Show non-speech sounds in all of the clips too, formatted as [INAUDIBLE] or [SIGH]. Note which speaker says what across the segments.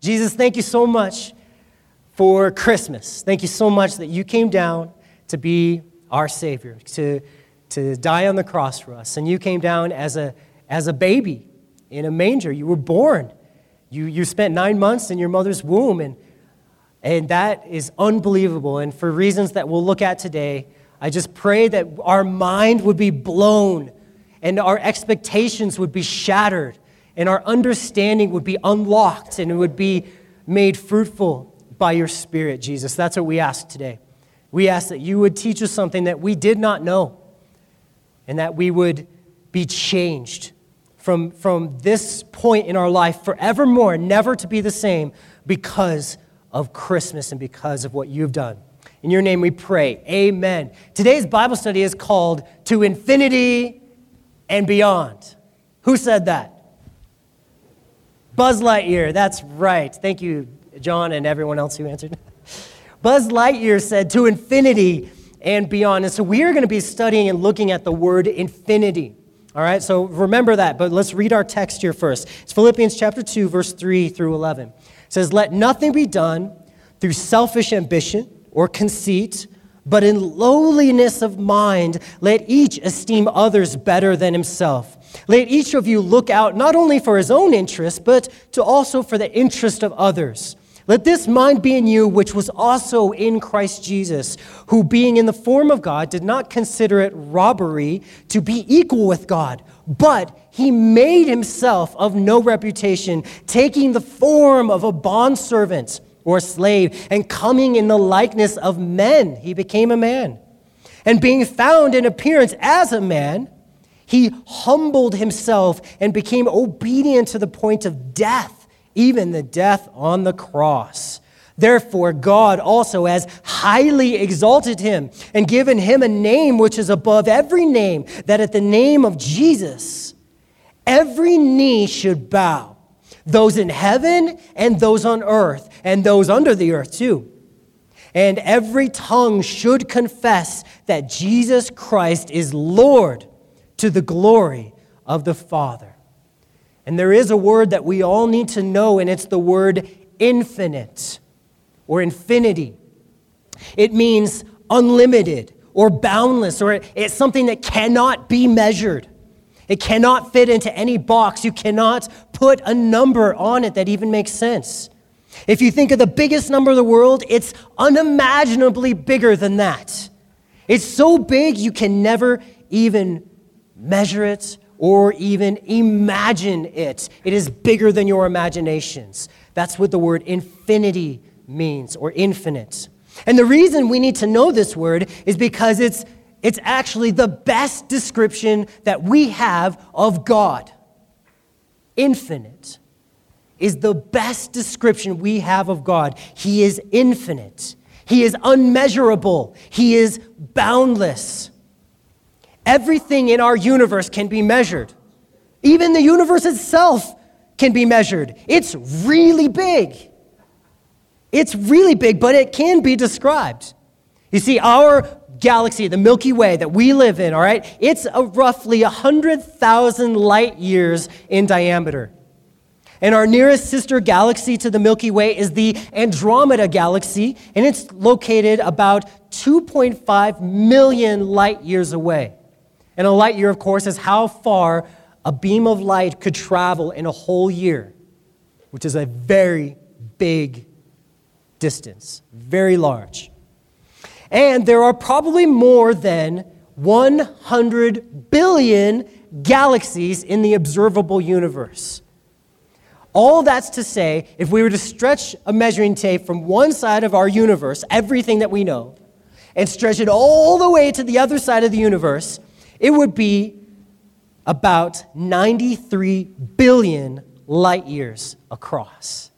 Speaker 1: Jesus, thank you so much for Christmas. Thank you so much that you came down to be our Savior, to, to die on the cross for us. And you came down as a, as a baby in a manger. You were born. You, you spent nine months in your mother's womb, and, and that is unbelievable. And for reasons that we'll look at today, I just pray that our mind would be blown and our expectations would be shattered and our understanding would be unlocked and it would be made fruitful by your Spirit, Jesus. That's what we ask today. We ask that you would teach us something that we did not know and that we would be changed from, from this point in our life forevermore, never to be the same because of Christmas and because of what you've done. In your name we pray. Amen. Today's Bible study is called To Infinity and Beyond. Who said that? Buzz Lightyear. That's right. Thank you, John, and everyone else who answered. [LAUGHS] Buzz Lightyear said, To infinity and beyond. And so we are going to be studying and looking at the word infinity. All right, so remember that, but let's read our text here first. It's Philippians chapter 2, verse 3 through 11. It says, Let nothing be done through selfish ambition or conceit, but in lowliness of mind, let each esteem others better than himself. Let each of you look out not only for his own interest, but to also for the interest of others. Let this mind be in you, which was also in Christ Jesus, who, being in the form of God, did not consider it robbery to be equal with God, but he made himself of no reputation, taking the form of a bondservant or slave, and coming in the likeness of men, he became a man. And being found in appearance as a man, he humbled himself and became obedient to the point of death even the death on the cross. Therefore, God also has highly exalted him and given him a name which is above every name, that at the name of Jesus, every knee should bow, those in heaven and those on earth, and those under the earth too. And every tongue should confess that Jesus Christ is Lord to the glory of the Father. And there is a word that we all need to know, and it's the word infinite or infinity. It means unlimited or boundless, or it's something that cannot be measured. It cannot fit into any box. You cannot put a number on it that even makes sense. If you think of the biggest number in the world, it's unimaginably bigger than that. It's so big you can never even measure it or even imagine it. It is bigger than your imaginations. That's what the word infinity means, or infinite. And the reason we need to know this word is because it's, it's actually the best description that we have of God. Infinite is the best description we have of God. He is infinite, He is unmeasurable, He is boundless. Everything in our universe can be measured. Even the universe itself can be measured. It's really big. It's really big, but it can be described. You see, our galaxy, the Milky Way that we live in, all right, it's a roughly 100,000 light years in diameter. And our nearest sister galaxy to the Milky Way is the Andromeda Galaxy, and it's located about 2.5 million light years away. And a light year, of course, is how far a beam of light could travel in a whole year, which is a very big distance, very large. And there are probably more than 100 billion galaxies in the observable universe. All that's to say, if we were to stretch a measuring tape from one side of our universe, everything that we know, and stretch it all the way to the other side of the universe, it would be about 93 billion light years across.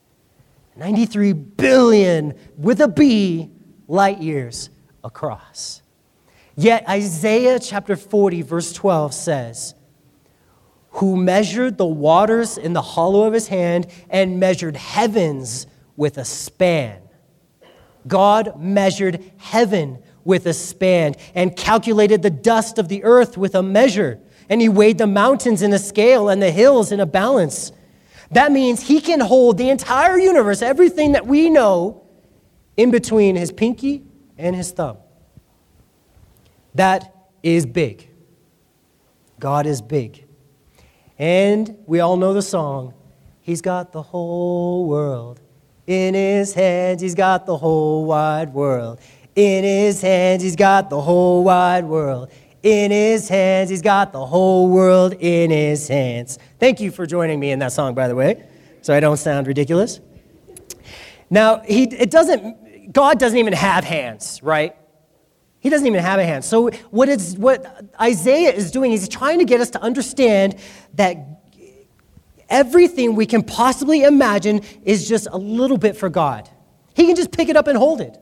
Speaker 1: 93 billion with a B light years across. Yet Isaiah chapter 40, verse 12 says, Who measured the waters in the hollow of his hand and measured heavens with a span. God measured heaven with a span and calculated the dust of the earth with a measure. And he weighed the mountains in a scale and the hills in a balance. That means he can hold the entire universe, everything that we know, in between his pinky and his thumb. That is big. God is big. And we all know the song He's got the whole world in his hands. He's got the whole wide world. In his hands, he's got the whole wide world. In his hands, he's got the whole world in his hands. Thank you for joining me in that song, by the way, so I don't sound ridiculous. Now, he, it doesn't, God doesn't even have hands, right? He doesn't even have a hand. So, what, what Isaiah is doing is he's trying to get us to understand that everything we can possibly imagine is just a little bit for God. He can just pick it up and hold it.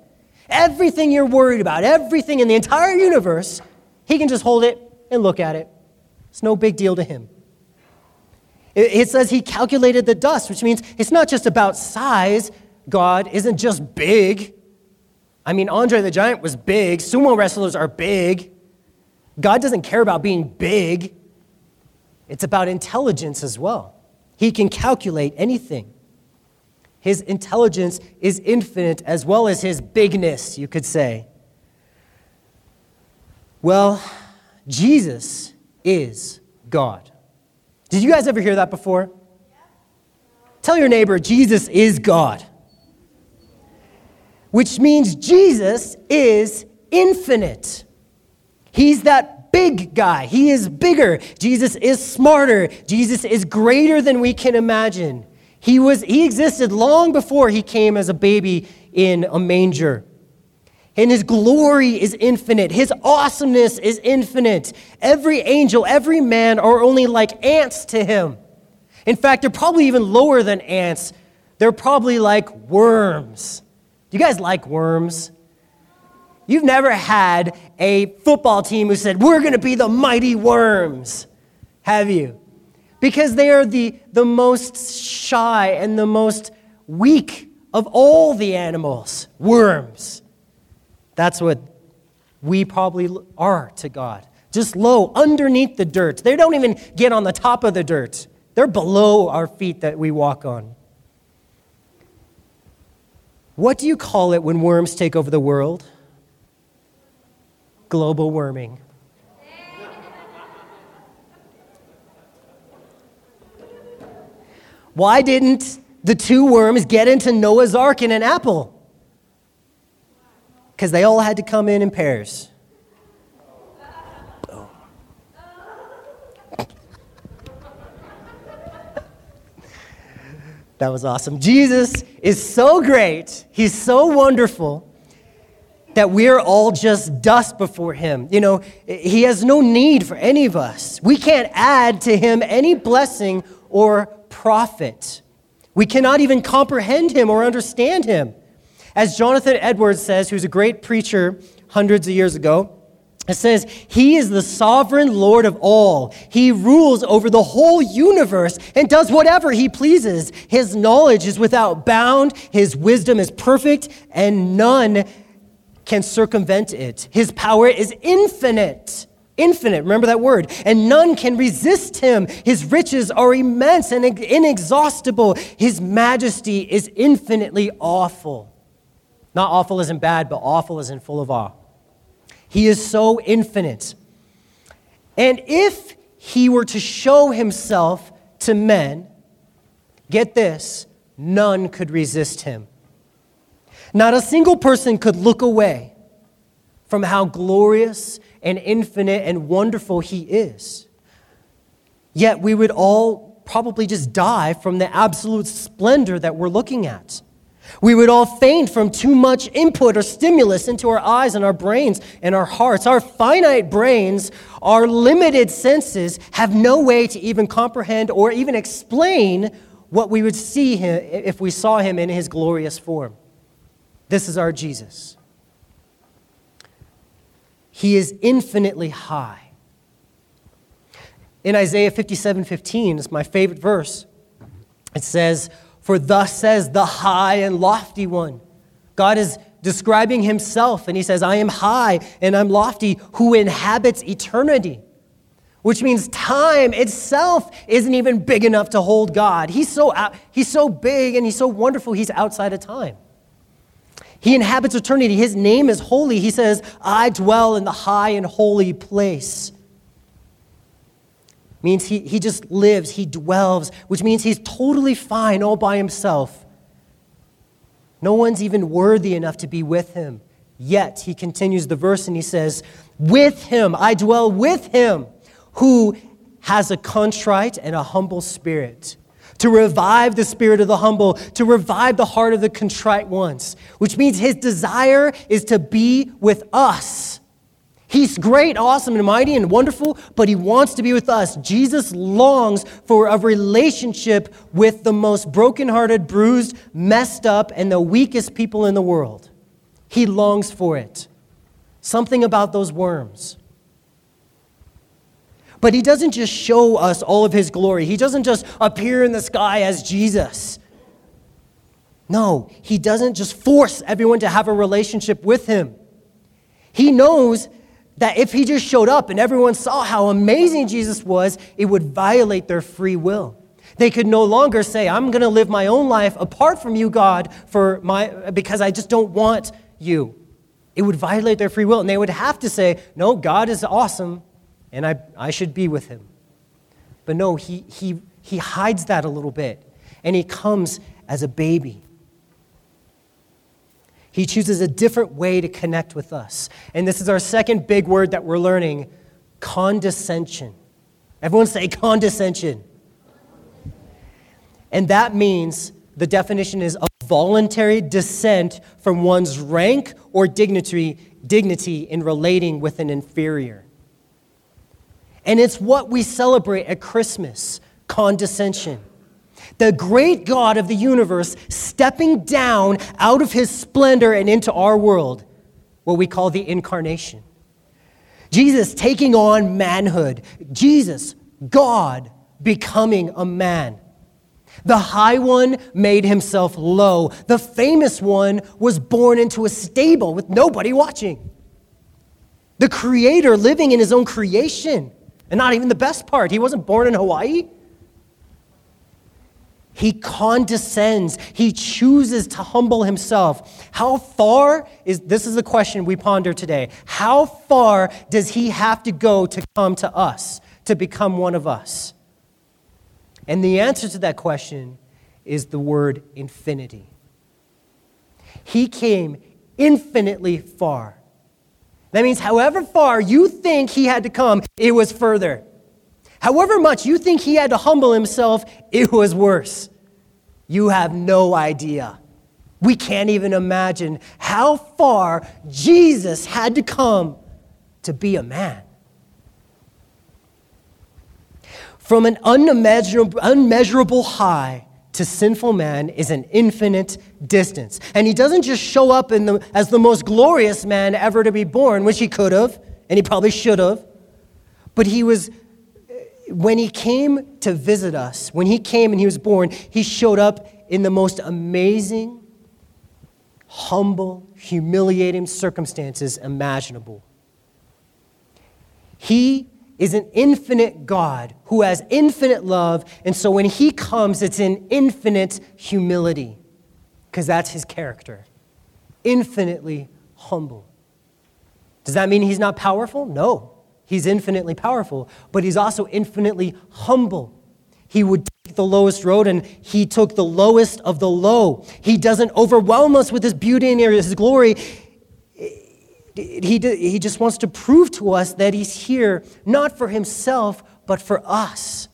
Speaker 1: Everything you're worried about, everything in the entire universe, He can just hold it and look at it. It's no big deal to Him. It says He calculated the dust, which means it's not just about size. God isn't just big. I mean, Andre the Giant was big, sumo wrestlers are big. God doesn't care about being big, it's about intelligence as well. He can calculate anything. His intelligence is infinite as well as his bigness, you could say. Well, Jesus is God. Did you guys ever hear that before? Tell your neighbor, Jesus is God. Which means Jesus is infinite. He's that big guy. He is bigger. Jesus is smarter. Jesus is greater than we can imagine. He, was, he existed long before he came as a baby in a manger. And his glory is infinite. His awesomeness is infinite. Every angel, every man are only like ants to him. In fact, they're probably even lower than ants. They're probably like worms. Do you guys like worms? You've never had a football team who said, We're going to be the mighty worms, have you? Because they are the, the most shy and the most weak of all the animals worms. That's what we probably are to God. Just low, underneath the dirt. They don't even get on the top of the dirt, they're below our feet that we walk on. What do you call it when worms take over the world? global warming. Why didn't the two worms get into Noah's ark in an apple? Because they all had to come in in pairs. That was awesome. Jesus is so great. He's so wonderful that we're all just dust before him. You know, he has no need for any of us. We can't add to him any blessing or profit. We cannot even comprehend him or understand him. As Jonathan Edwards says, who's a great preacher hundreds of years ago, it says, He is the sovereign Lord of all. He rules over the whole universe and does whatever He pleases. His knowledge is without bound, His wisdom is perfect, and none can circumvent it. His power is infinite. Infinite, remember that word. And none can resist him. His riches are immense and inexhaustible. His majesty is infinitely awful. Not awful in bad, but awful in full of awe. He is so infinite. And if he were to show himself to men, get this, none could resist him. Not a single person could look away from how glorious and infinite and wonderful He is. Yet we would all probably just die from the absolute splendor that we're looking at. We would all faint from too much input or stimulus into our eyes and our brains and our hearts. Our finite brains, our limited senses, have no way to even comprehend or even explain what we would see him if we saw him in his glorious form. This is our Jesus. He is infinitely high. In Isaiah 57 15, it's my favorite verse. It says, For thus says the high and lofty one. God is describing himself, and he says, I am high and I'm lofty, who inhabits eternity. which means time itself isn't even big enough to hold God. He's so, out, he's so big and he's so wonderful, he's outside of time. He inhabits eternity. His name is holy. He says, I dwell in the high and holy place. Means he, he just lives, he dwells, which means he's totally fine all by himself. No one's even worthy enough to be with him. Yet, he continues the verse and he says, With him, I dwell with him who has a contrite and a humble spirit, to revive the spirit of the humble, to revive the heart of the contrite ones, which means his desire is to be with us. He's great, awesome, and mighty and wonderful, but he wants to be with us. Jesus longs for a relationship with the most brokenhearted, bruised, messed up, and the weakest people in the world. He longs for it. Something about those worms. But he doesn't just show us all of his glory, he doesn't just appear in the sky as Jesus. No, he doesn't just force everyone to have a relationship with him. He knows that if he just showed up and everyone saw how amazing Jesus was, it would violate their free will. They could no longer say, I'm going to live my own life apart from you, God, for my, because I just don't want you. It would violate their free will. And they would have to say, No, God is awesome and I, I should be with him. But no, he, he, he hides that a little bit, and he comes as a baby. He chooses a different way to connect with us. And this is our second big word that we're learning condescension. Everyone say condescension. And that means the definition is a voluntary descent from one's rank or dignity, dignity in relating with an inferior. And it's what we celebrate at Christmas condescension. The great God of the universe stepping down out of his splendor and into our world, what we call the incarnation. Jesus taking on manhood. Jesus, God, becoming a man. The high one made himself low. The famous one was born into a stable with nobody watching. The creator living in his own creation and not even the best part, he wasn't born in Hawaii. He condescends. He chooses to humble himself. How far is this is the question we ponder today. How far does he have to go to come to us, to become one of us? And the answer to that question is the word infinity. He came infinitely far that means, however far you think he had to come, it was further. However much you think he had to humble himself, it was worse. You have no idea. We can't even imagine how far Jesus had to come to be a man. From an unmeasurable, unmeasurable high to sinful man is an infinite distance. And he doesn't just show up the, as the most glorious man ever to be born, which he could have, and he probably should have, but he was, when he came to visit us, when he came and he was born, he showed up in the most amazing, humble, humiliating circumstances imaginable. He is an infinite God who has infinite love. And so when he comes, it's in infinite humility, because that's his character. Infinitely humble. Does that mean he's not powerful? No. He's infinitely powerful, but he's also infinitely humble. He would take the lowest road and he took the lowest of the low. He doesn't overwhelm us with his beauty and his glory he, he just wants to prove to us that he's here not for himself, but for us.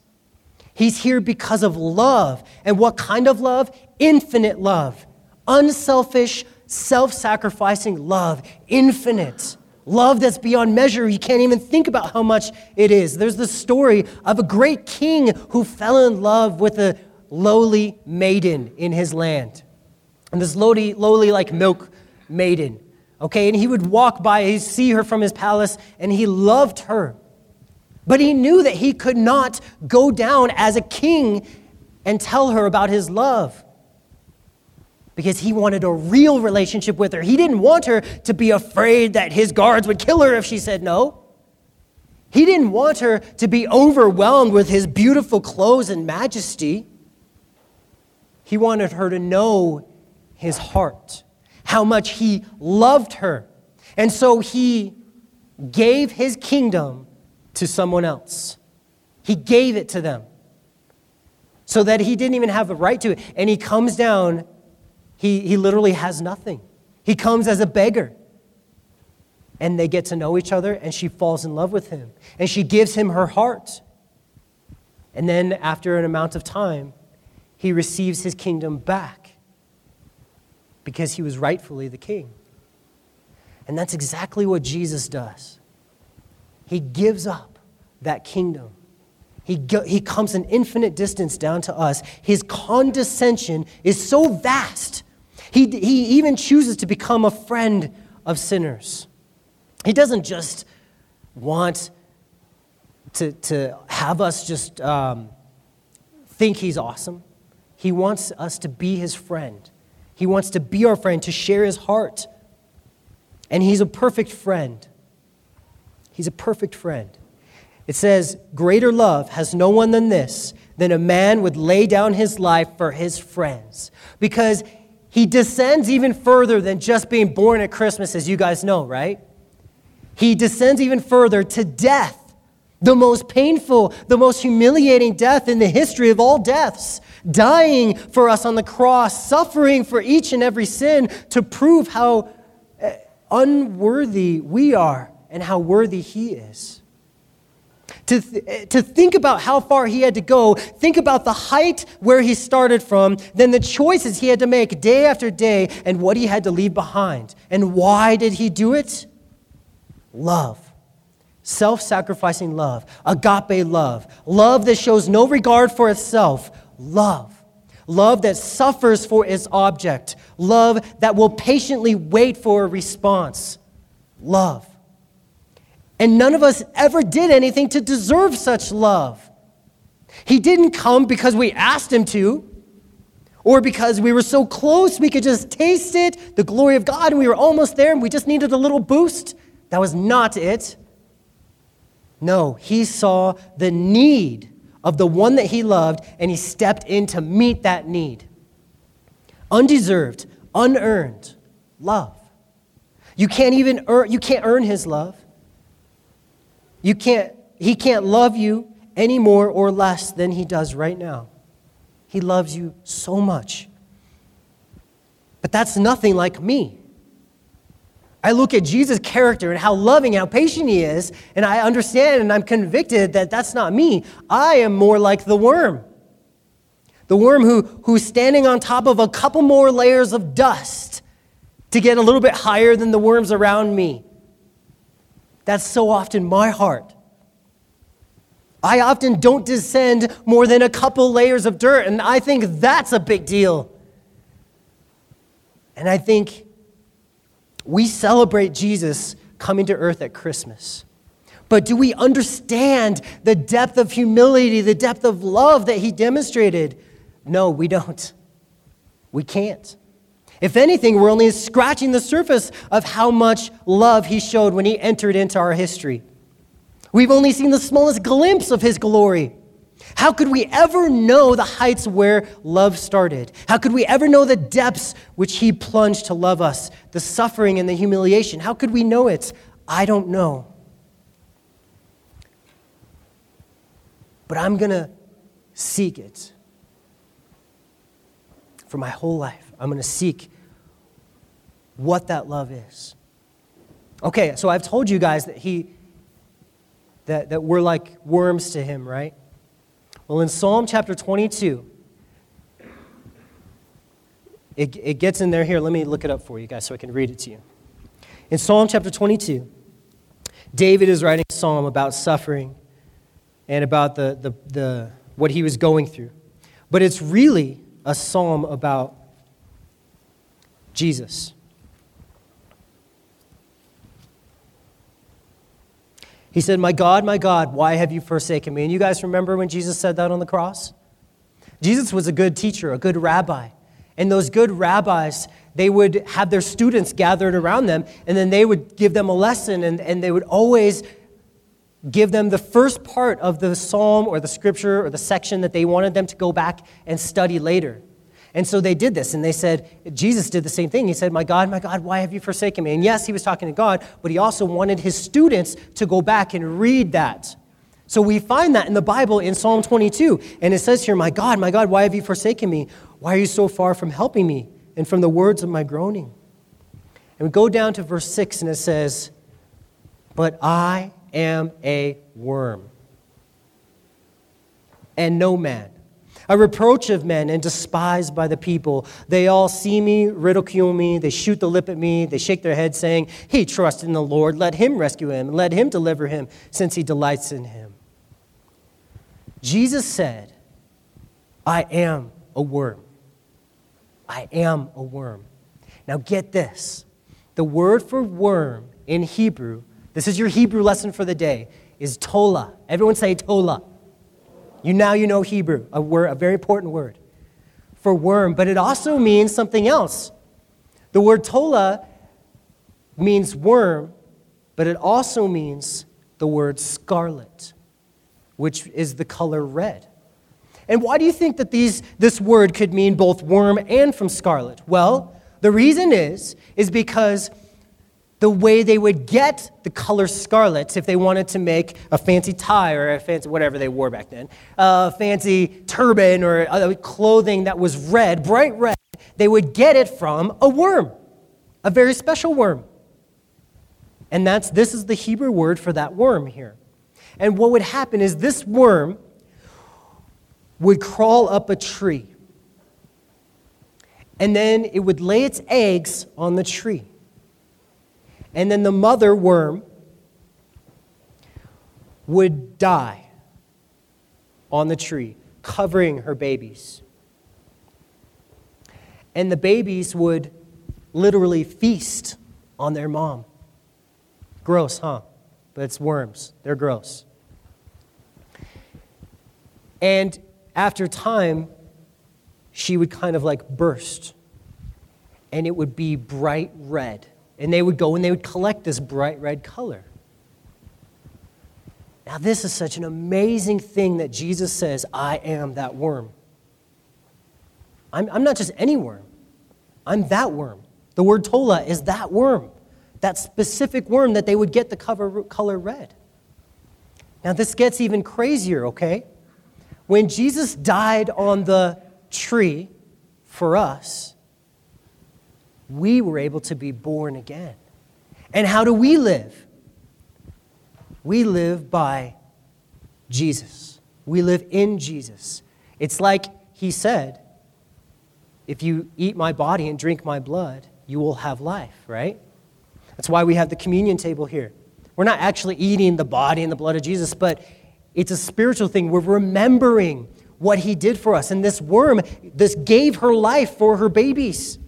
Speaker 1: He's here because of love. And what kind of love? Infinite love. Unselfish, self sacrificing love. Infinite. Love that's beyond measure. You can't even think about how much it is. There's the story of a great king who fell in love with a lowly maiden in his land. And this lowly, lowly like milk maiden. Okay, and he would walk by, he'd see her from his palace, and he loved her. But he knew that he could not go down as a king and tell her about his love because he wanted a real relationship with her. He didn't want her to be afraid that his guards would kill her if she said no. He didn't want her to be overwhelmed with his beautiful clothes and majesty. He wanted her to know his heart, how much he loved her. And so he gave his kingdom to someone else. He gave it to them so that he didn't even have a right to it. And he comes down, he, he literally has nothing. He comes as a beggar. And they get to know each other, and she falls in love with him. And she gives him her heart. And then, after an amount of time, he receives his kingdom back because he was rightfully the king. And that's exactly what Jesus does. He gives up that kingdom. He, go, he comes an infinite distance down to us. His condescension is so vast. He, he even chooses to become a friend of sinners. He doesn't just want to, to have us just um, think he's awesome. He wants us to be his friend. He wants to be our friend, to share his heart. And he's a perfect friend. He's a perfect friend. It says, Greater love has no one than this, than a man would lay down his life for his friends. Because he descends even further than just being born at Christmas, as you guys know, right? He descends even further to death, the most painful, the most humiliating death in the history of all deaths, dying for us on the cross, suffering for each and every sin to prove how eh, unworthy we are and how worthy He is. To, th- to think about how far he had to go, think about the height where he started from, then the choices he had to make day after day, and what he had to leave behind. And why did he do it? Love. Self sacrificing love, agape love, love that shows no regard for itself, love. Love that suffers for its object, love that will patiently wait for a response. Love. And none of us ever did anything to deserve such love. He didn't come because we asked him to, or because we were so close we could just taste it, the glory of God, and we were almost there and we just needed a little boost. That was not it. No, he saw the need of the one that he loved, and he stepped in to meet that need undeserved, unearned love. You can't even earn, you can't earn his love. You can't, he can't love you any more or less than he does right now. He loves you so much. But that's nothing like me. I look at Jesus' character and how loving, how patient he is, and I understand and I'm convicted that that's not me. I am more like the worm. The worm who, who's standing on top of a couple more layers of dust to get a little bit higher than the worms around me. That's so often my heart. I often don't descend more than a couple layers of dirt, and I think that's a big deal. And I think we celebrate Jesus coming to earth at Christmas. But do we understand the depth of humility, the depth of love that he demonstrated? No, we don't. We can't. If anything, we're only scratching the surface of how much love he showed when he entered into our history. We've only seen the smallest glimpse of his glory. How could we ever know the heights where love started? How could we ever know the depths which he plunged to love us, the suffering and the humiliation? How could we know it? I don't know. But I'm going to seek it for my whole life. I'm going to seek what that love is. Okay, so I've told you guys that he that, that we're like worms to him, right? Well, in Psalm chapter 22, it, it gets in there here. Let me look it up for you guys so I can read it to you. In Psalm chapter 22, David is writing a psalm about suffering and about the, the, the, what he was going through. But it's really a psalm about Jesus. He said, My God, my God, why have you forsaken me? And you guys remember when Jesus said that on the cross? Jesus was a good teacher, a good rabbi. And those good rabbis, they would have their students gathered around them, and then they would give them a lesson, and, and they would always give them the first part of the psalm or the scripture or the section that they wanted them to go back and study later. And so they did this, and they said, Jesus did the same thing. He said, My God, my God, why have you forsaken me? And yes, he was talking to God, but he also wanted his students to go back and read that. So we find that in the Bible in Psalm 22. And it says here, My God, my God, why have you forsaken me? Why are you so far from helping me and from the words of my groaning? And we go down to verse 6, and it says, But I am a worm, and no man a reproach of men and despised by the people. They all see me, ridicule me, they shoot the lip at me, they shake their head, saying, He trusts in the Lord, let him rescue him, let him deliver him, since he delights in him. Jesus said, I am a worm. I am a worm. Now get this the word for worm in Hebrew, this is your Hebrew lesson for the day, is tola. Everyone say tola. You now you know Hebrew, a word, a very important word for worm, but it also means something else. The word tola means worm, but it also means the word scarlet, which is the color red. And why do you think that these, this word could mean both worm and from scarlet? Well, the reason is, is because the way they would get the color scarlet if they wanted to make a fancy tie or a fancy whatever they wore back then, a fancy turban or clothing that was red, bright red, they would get it from a worm, a very special worm. And that's this is the Hebrew word for that worm here. And what would happen is this worm would crawl up a tree. And then it would lay its eggs on the tree. And then the mother worm would die on the tree, covering her babies. And the babies would literally feast on their mom. Gross, huh? But it's worms. They're gross. And after time, she would kind of like burst, and it would be bright red and they would go and they would collect this bright red color. Now, this is such an amazing thing that Jesus says, I am that worm. I'm, I'm not just any worm, I'm that worm. The word tola is that worm, that specific worm that they would get the cover, color red. Now, this gets even crazier, okay? When Jesus died on the tree for us, we were able to be born again. And how do we live? We live by Jesus. We live in Jesus. It's like he said, if you eat my body and drink my blood, you will have life, right? That's why we have the communion table here. We're not actually eating the body and the blood of Jesus, but it's a spiritual thing. We're remembering what he did for us. And this worm, this gave her life for her babies.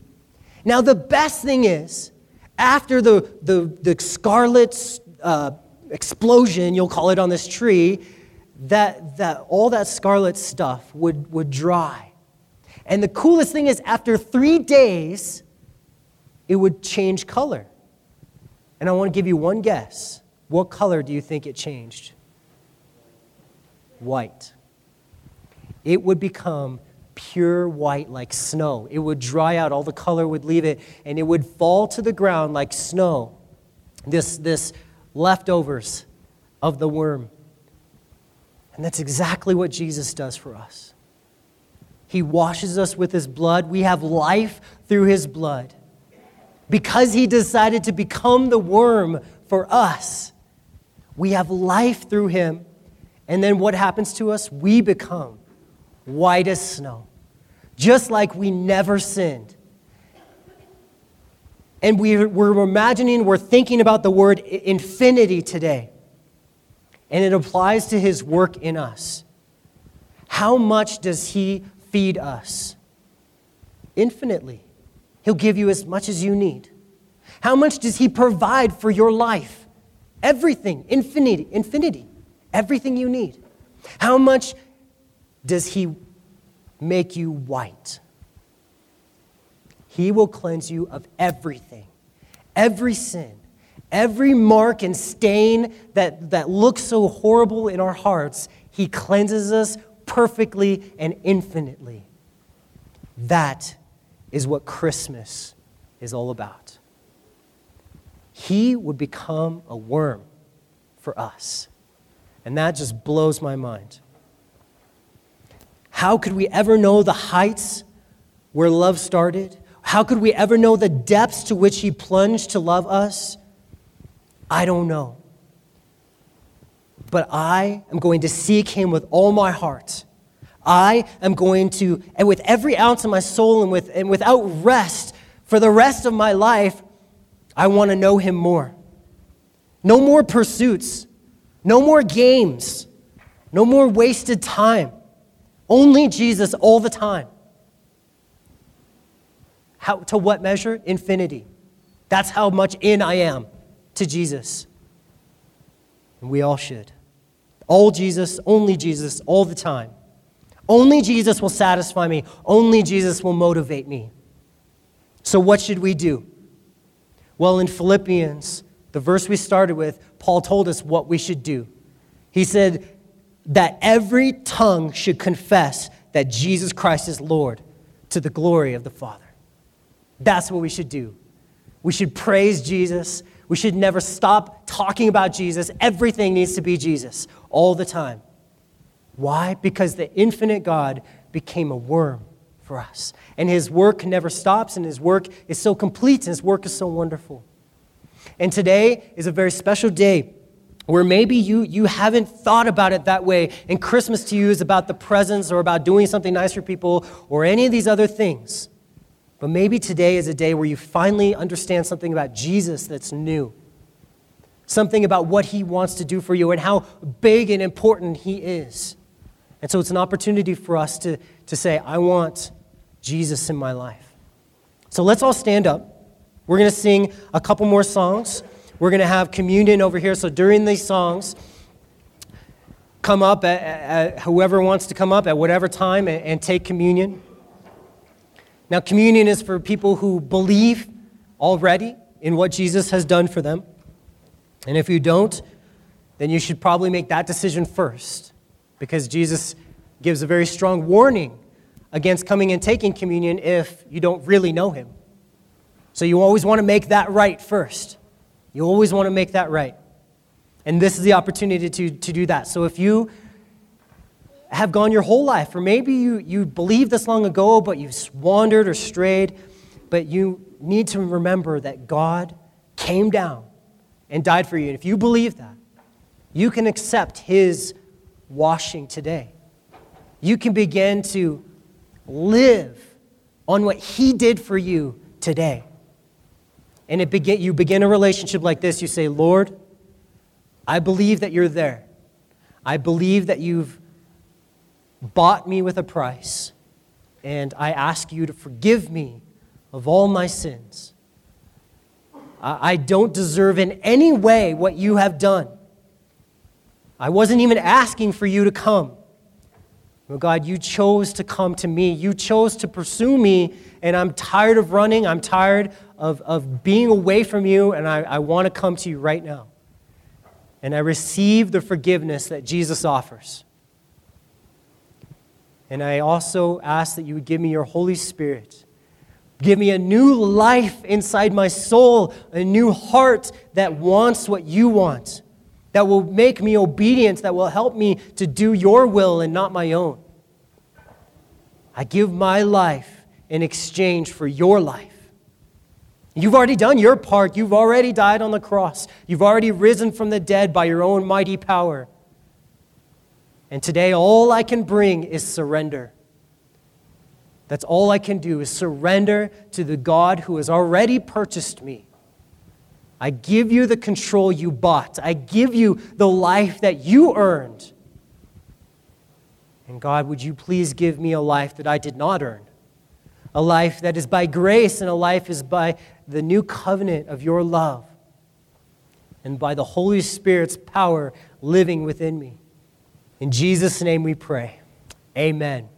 Speaker 1: Now, the best thing is, after the, the, the scarlet uh, explosion, you'll call it on this tree, that, that all that scarlet stuff would, would dry. And the coolest thing is, after three days, it would change color. And I want to give you one guess. What color do you think it changed? White. It would become pure white like snow. It would dry out, all the color would leave it, and it would fall to the ground like snow. This, this leftovers of the worm. And that's exactly what Jesus does for us. He washes us with his blood. We have life through his blood. Because he decided to become the worm for us, we have life through him. And then what happens to us? We become white as snow just like we never sinned. And we, we're imagining, we're thinking about the word infinity today. And it applies to his work in us. How much does he feed us? Infinitely. He'll give you as much as you need. How much does he provide for your life? Everything, infinity, infinity, everything you need. How much does he make you white. He will cleanse you of everything, every sin, Every mark and stain that, that looks so horrible in our hearts, He cleanses us perfectly and infinitely. That is what Christmas is all about. He would become a worm for us. And that just blows my mind. How could we ever know the heights where love started? How could we ever know the depths to which He plunged to love us? I don't know. But I am going to seek Him with all my heart. I am going to, and with every ounce of my soul and, with, and without rest, for the rest of my life, I want to know Him more. No more pursuits, no more games, no more wasted time. Only Jesus all the time. How, to what measure? Infinity. That's how much in I am to Jesus. And we all should. All Jesus, only Jesus, all the time. Only Jesus will satisfy me. Only Jesus will motivate me. So, what should we do? Well, in Philippians, the verse we started with, Paul told us what we should do. He said that every tongue should confess that Jesus Christ is Lord to the glory of the Father. That's what we should do. We should praise Jesus. We should never stop talking about Jesus. Everything needs to be Jesus all the time. Why? Because the infinite God became a worm for us. And his work never stops, and his work is so complete, and his work is so wonderful. And today is a very special day where maybe you, you haven't thought about it that way, and Christmas to you is about the presents or about doing something nice for people or any of these other things. But maybe today is a day where you finally understand something about Jesus that's new. Something about what he wants to do for you and how big and important he is. And so it's an opportunity for us to, to say, I want Jesus in my life. So let's all stand up. We're going to sing a couple more songs. We're going to have communion over here. So during these songs, come up, at, at, whoever wants to come up at whatever time and, and take communion. Now, communion is for people who believe already in what Jesus has done for them. And if you don't, then you should probably make that decision first because Jesus gives a very strong warning against coming and taking communion if you don't really know him. So you always want to make that right first. You always want to make that right. And this is the opportunity to, to do that. So if you have gone your whole life, or maybe you, you believed this long ago, but you've wandered or strayed, but you need to remember that God came down and died for you. And if you believe that, you can accept his washing today. You can begin to live on what he did for you today. And it begin, you begin a relationship like this. You say, Lord, I believe that you're there. I believe that you've bought me with a price, and I ask you to forgive me of all my sins. I don't deserve in any way what you have done. I wasn't even asking for you to come. Oh God, you chose to come to me. You chose to pursue me, and I'm tired of running. I'm tired of, of being away from you, and I, I want to come to you right now. And I receive the forgiveness that Jesus offers. And I also ask that you would give me your Holy Spirit. Give me a new life inside my soul, a new heart that wants what you want, that will make me obedient, that will help me to do your will and not my own. I give my life in exchange for your life. You've already done your part. You've already died on the cross. You've already risen from the dead by your own mighty power. And today, all I can bring is surrender. That's all I can do is surrender to the God who has already purchased me. I give you the control you bought. I give you the life that you earned. And God, would you please give me a life that I did not earn? A life that is by grace and a life is by the new covenant of your love and by the Holy Spirit's power living within me. In Jesus' name we pray. Amen.